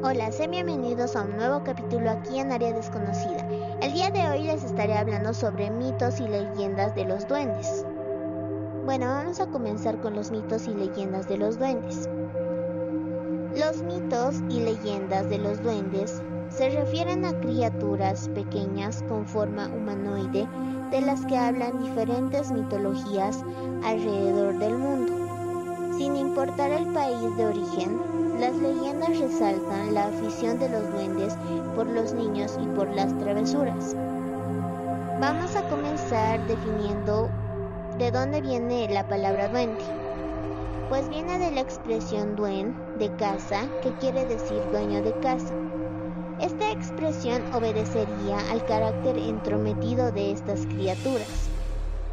Hola, sean bienvenidos a un nuevo capítulo aquí en Área Desconocida. El día de hoy les estaré hablando sobre mitos y leyendas de los duendes. Bueno, vamos a comenzar con los mitos y leyendas de los duendes. Los mitos y leyendas de los duendes se refieren a criaturas pequeñas con forma humanoide de las que hablan diferentes mitologías alrededor del mundo. Sin importar el país de origen, las leyendas resaltan la afición de los duendes por los niños y por las travesuras. Vamos a comenzar definiendo de dónde viene la palabra duende. Pues viene de la expresión duen de casa, que quiere decir dueño de casa. Esta expresión obedecería al carácter entrometido de estas criaturas,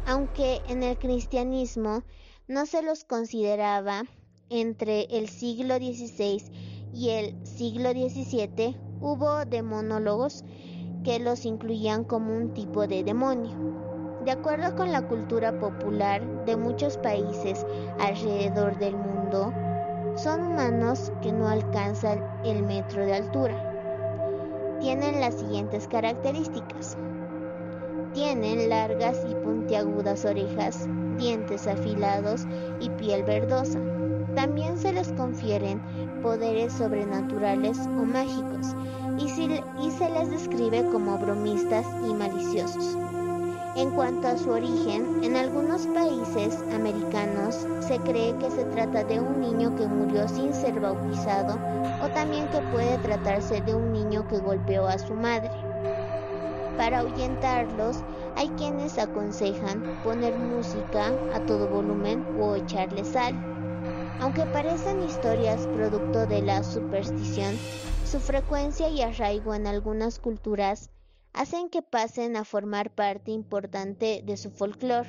aunque en el cristianismo no se los consideraba entre el siglo XVI y el siglo XVII hubo demonólogos que los incluían como un tipo de demonio. De acuerdo con la cultura popular de muchos países alrededor del mundo, son humanos que no alcanzan el metro de altura tienen las siguientes características. Tienen largas y puntiagudas orejas, dientes afilados y piel verdosa. También se les confieren poderes sobrenaturales o mágicos y, se les describe como bromistas y maliciosos. En cuanto a su origen, en algunos países americanos se cree que se trata de un niño que murió sin ser bautizado o también que puede tratarse de un niño que golpeó a su madre. Para ahuyentarlos, hay quienes aconsejan poner música a todo volumen o echarle sal. Aunque parecen historias producto de la superstición, su frecuencia y arraigo en algunas culturas hacen que pasen a formar parte importante de su folclore.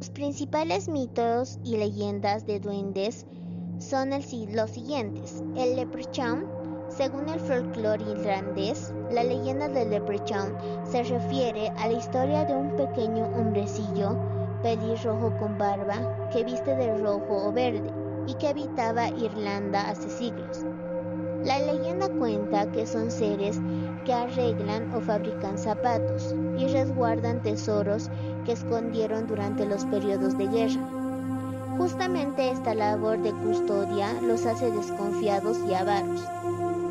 Los principales mitos y leyendas de duendes son el, los siguientes. El leprechaun, según el folclore irlandés, la leyenda del leprechaun se refiere a la historia de un pequeño hombrecillo pelirrojo con barba que viste de rojo o verde y que habitaba Irlanda hace siglos. La leyenda cuenta que son seres que arreglan o fabrican zapatos y resguardan tesoros que escondieron durante los periodos de guerra. Justamente esta labor de custodia los hace desconfiados y avaros.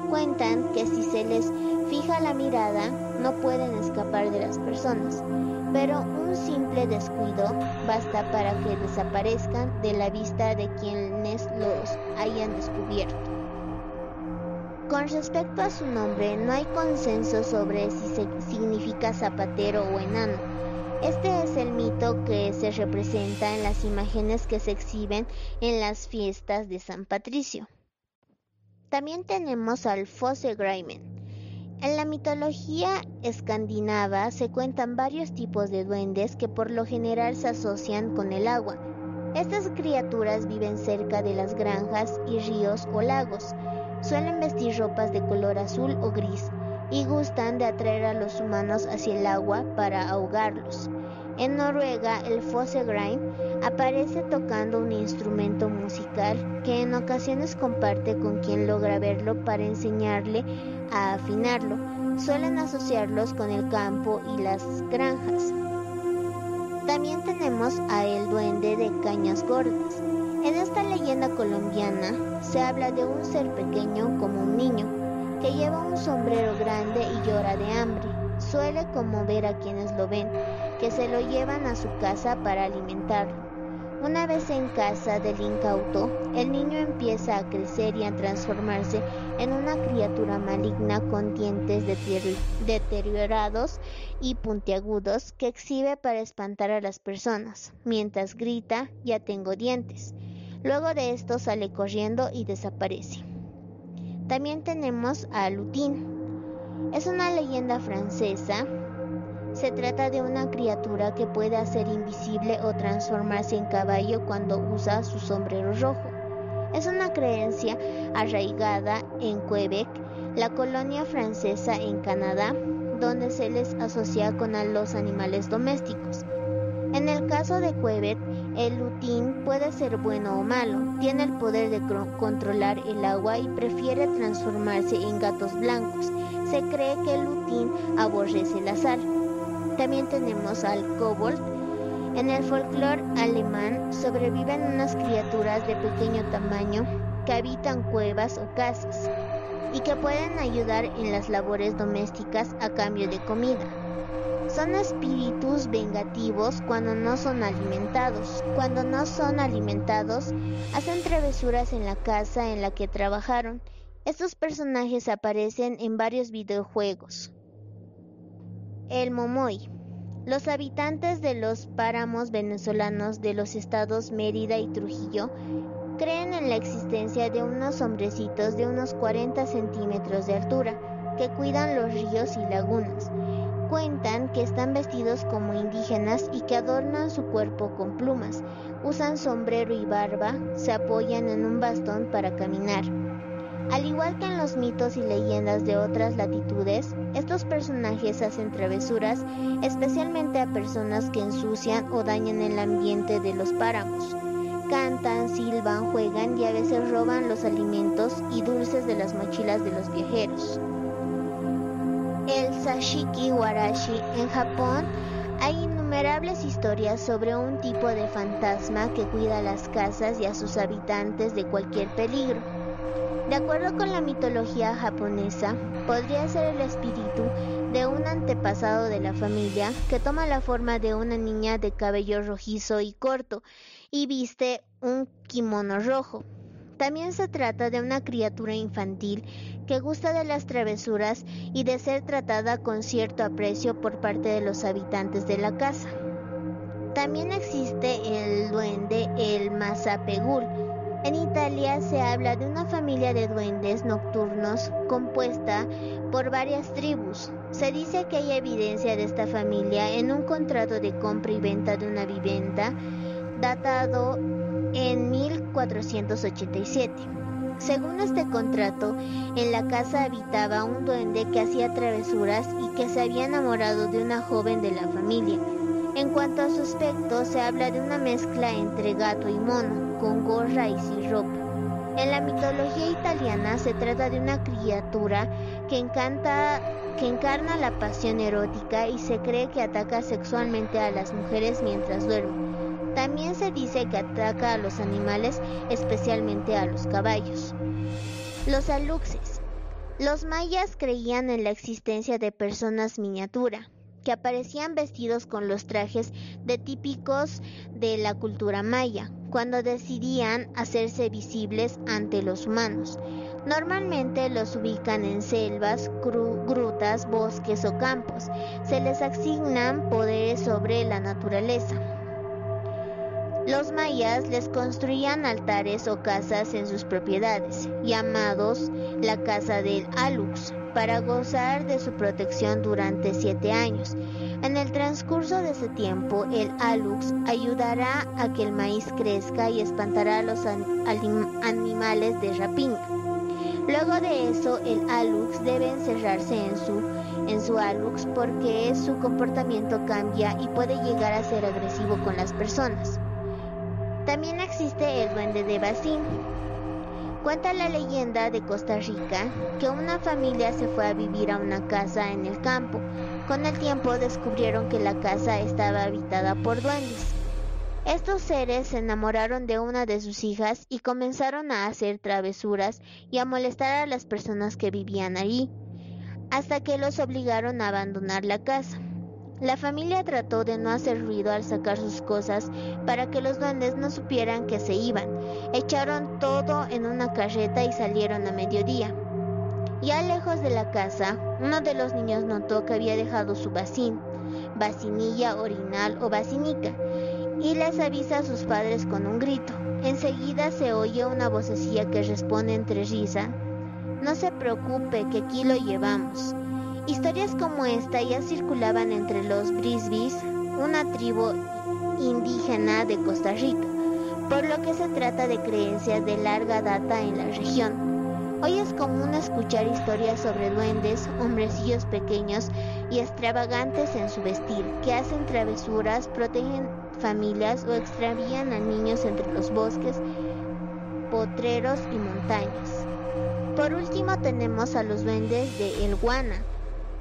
Cuentan que si se les fija la mirada no pueden escapar de las personas, pero un simple descuido basta para que desaparezcan de la vista de quienes los hayan descubierto. Con respecto a su nombre, no hay consenso sobre si significa zapatero o enano. Este es el mito que se representa en las imágenes que se exhiben en las fiestas de San Patricio. También tenemos al Fossegreimen. En la mitología escandinava se cuentan varios tipos de duendes que por lo general se asocian con el agua. Estas criaturas viven cerca de las granjas y ríos o lagos. Suelen vestir ropas de color azul o gris y gustan de atraer a los humanos hacia el agua para ahogarlos. En Noruega, el Fossegrim aparece tocando un instrumento musical que en ocasiones comparte con quien logra verlo para enseñarle a afinarlo. Suelen asociarlos con el campo y las granjas. También tenemos a el duende de cañas gordas. En esta leyenda colombiana se habla de un ser pequeño como un niño, que lleva un sombrero grande y llora de hambre. Suele conmover a quienes lo ven, que se lo llevan a su casa para alimentarlo. Una vez en casa del incauto, el niño empieza a crecer y a transformarse en una criatura maligna con dientes deteriorados y puntiagudos que exhibe para espantar a las personas, mientras grita, ya tengo dientes. Luego de esto sale corriendo y desaparece. También tenemos a Lutín. Es una leyenda francesa. Se trata de una criatura que puede hacer invisible o transformarse en caballo cuando usa su sombrero rojo. Es una creencia arraigada en Quebec, la colonia francesa en Canadá, donde se les asocia con los animales domésticos. En el caso de Quebec, El lutín puede ser bueno o malo, tiene el poder de controlar el agua y prefiere transformarse en gatos blancos. Se cree que el lutín aborrece la sal. También tenemos al kobold. En el folclore alemán sobreviven unas criaturas de pequeño tamaño que habitan cuevas o casas y que pueden ayudar en las labores domésticas a cambio de comida. Son espíritus vengativos cuando no son alimentados. Cuando no son alimentados, hacen travesuras en la casa en la que trabajaron. Estos personajes aparecen en varios videojuegos. El Momoy. Los habitantes de los páramos venezolanos de los estados Mérida y Trujillo creen en la existencia de unos hombrecitos de unos 40 centímetros de altura que cuidan los ríos y lagunas. Cuentan que están vestidos como indígenas y que adornan su cuerpo con plumas, usan sombrero y barba, se apoyan en un bastón para caminar. Al igual que en los mitos y leyendas de otras latitudes, estos personajes hacen travesuras especialmente a personas que ensucian o dañan el ambiente de los páramos cantan, silban, juegan y a veces roban los alimentos y dulces de las mochilas de los viajeros. Sashiki Warashi en Japón hay innumerables historias sobre un tipo de fantasma que cuida las casas y a sus habitantes de cualquier peligro. De acuerdo con la mitología japonesa, podría ser el espíritu de un antepasado de la familia que toma la forma de una niña de cabello rojizo y corto y viste un kimono rojo. También se trata de una criatura infantil que gusta de las travesuras y de ser tratada con cierto aprecio por parte de los habitantes de la casa. También existe el duende, el Masapegul. En Italia se habla de una familia de duendes nocturnos compuesta por varias tribus. Se dice que hay evidencia de esta familia en un contrato de compra y venta de una vivienda datado en 1487. Según este contrato, en la casa habitaba un duende que hacía travesuras y que se había enamorado de una joven de la familia. En cuanto a su aspecto, se habla de una mezcla entre gato y mono, con gorra y sin ropa. En la mitología italiana se trata de una criatura que, encanta, que encarna la pasión erótica y se cree que ataca sexualmente a las mujeres mientras duermen. También se dice que ataca a los animales, especialmente a los caballos. Los aluxes. Los mayas creían en la existencia de personas miniatura, que aparecían vestidos con los trajes de típicos de la cultura maya, cuando decidían hacerse visibles ante los humanos. Normalmente los ubican en selvas, grutas, bosques o campos. Se les asignan poderes sobre la naturaleza. Los mayas les construían altares o casas en sus propiedades, llamados la casa del Alux, para gozar de su protección durante siete años. En el transcurso de ese tiempo, el Alux ayudará a que el maíz crezca y espantará a los animales de rapiña. Luego de eso, el Alux debe encerrarse en su, en su Alux porque su comportamiento cambia y puede llegar a ser agresivo con las personas. También existe el duende de Basín. Cuenta la leyenda de Costa Rica que una familia se fue a vivir a una casa en el campo. Con el tiempo descubrieron que la casa estaba habitada por duendes. Estos seres se enamoraron de una de sus hijas y comenzaron a hacer travesuras y a molestar a las personas que vivían allí, hasta que los obligaron a abandonar la casa. La familia trató de no hacer ruido al sacar sus cosas para que los duendes no supieran que se iban. Echaron todo en una carreta y salieron a mediodía. Ya lejos de la casa, uno de los niños notó que había dejado su bacín, vacinilla, orinal o vacinica, y les avisa a sus padres con un grito. Enseguida se oye una vocecilla que responde entre risa, No se preocupe, que aquí lo llevamos. Historias como esta ya circulaban entre los Brisbis, una tribu indígena de Costa Rica, por lo que se trata de creencias de larga data en la región. Hoy es común escuchar historias sobre duendes, hombrecillos pequeños y extravagantes en su vestir, que hacen travesuras, protegen familias o extravían a niños entre los bosques, potreros y montañas. Por último tenemos a los duendes de El Guana.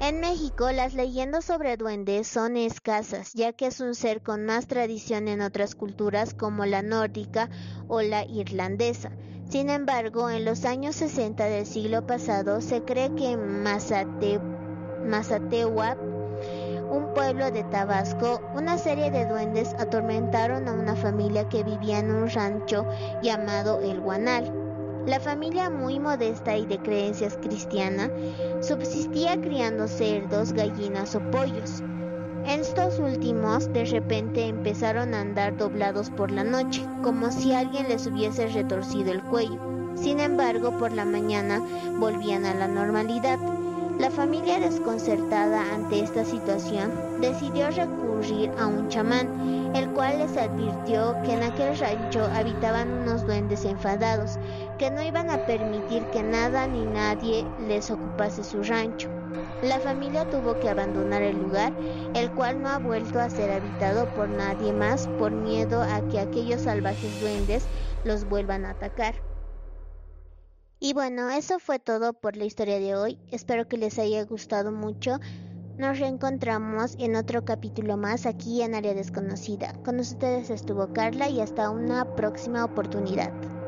En México las leyendas sobre duendes son escasas, ya que es un ser con más tradición en otras culturas como la nórdica o la irlandesa. Sin embargo, en los años 60 del siglo pasado se cree que en Mazate, un pueblo de Tabasco, una serie de duendes atormentaron a una familia que vivía en un rancho llamado El Guanal. La familia, muy modesta y de creencias cristianas, subsistía criando cerdos, gallinas o pollos. Estos últimos de repente empezaron a andar doblados por la noche, como si alguien les hubiese retorcido el cuello. Sin embargo, por la mañana volvían a la normalidad. La familia desconcertada ante esta situación decidió recurrir a un chamán, el cual les advirtió que en aquel rancho habitaban unos duendes enfadados, que no iban a permitir que nada ni nadie les ocupase su rancho. La familia tuvo que abandonar el lugar, el cual no ha vuelto a ser habitado por nadie más por miedo a que aquellos salvajes duendes los vuelvan a atacar. Y bueno, eso fue todo por la historia de hoy. Espero que les haya gustado mucho. Nos reencontramos en otro capítulo más aquí en Área Desconocida. Con ustedes estuvo Carla y hasta una próxima oportunidad.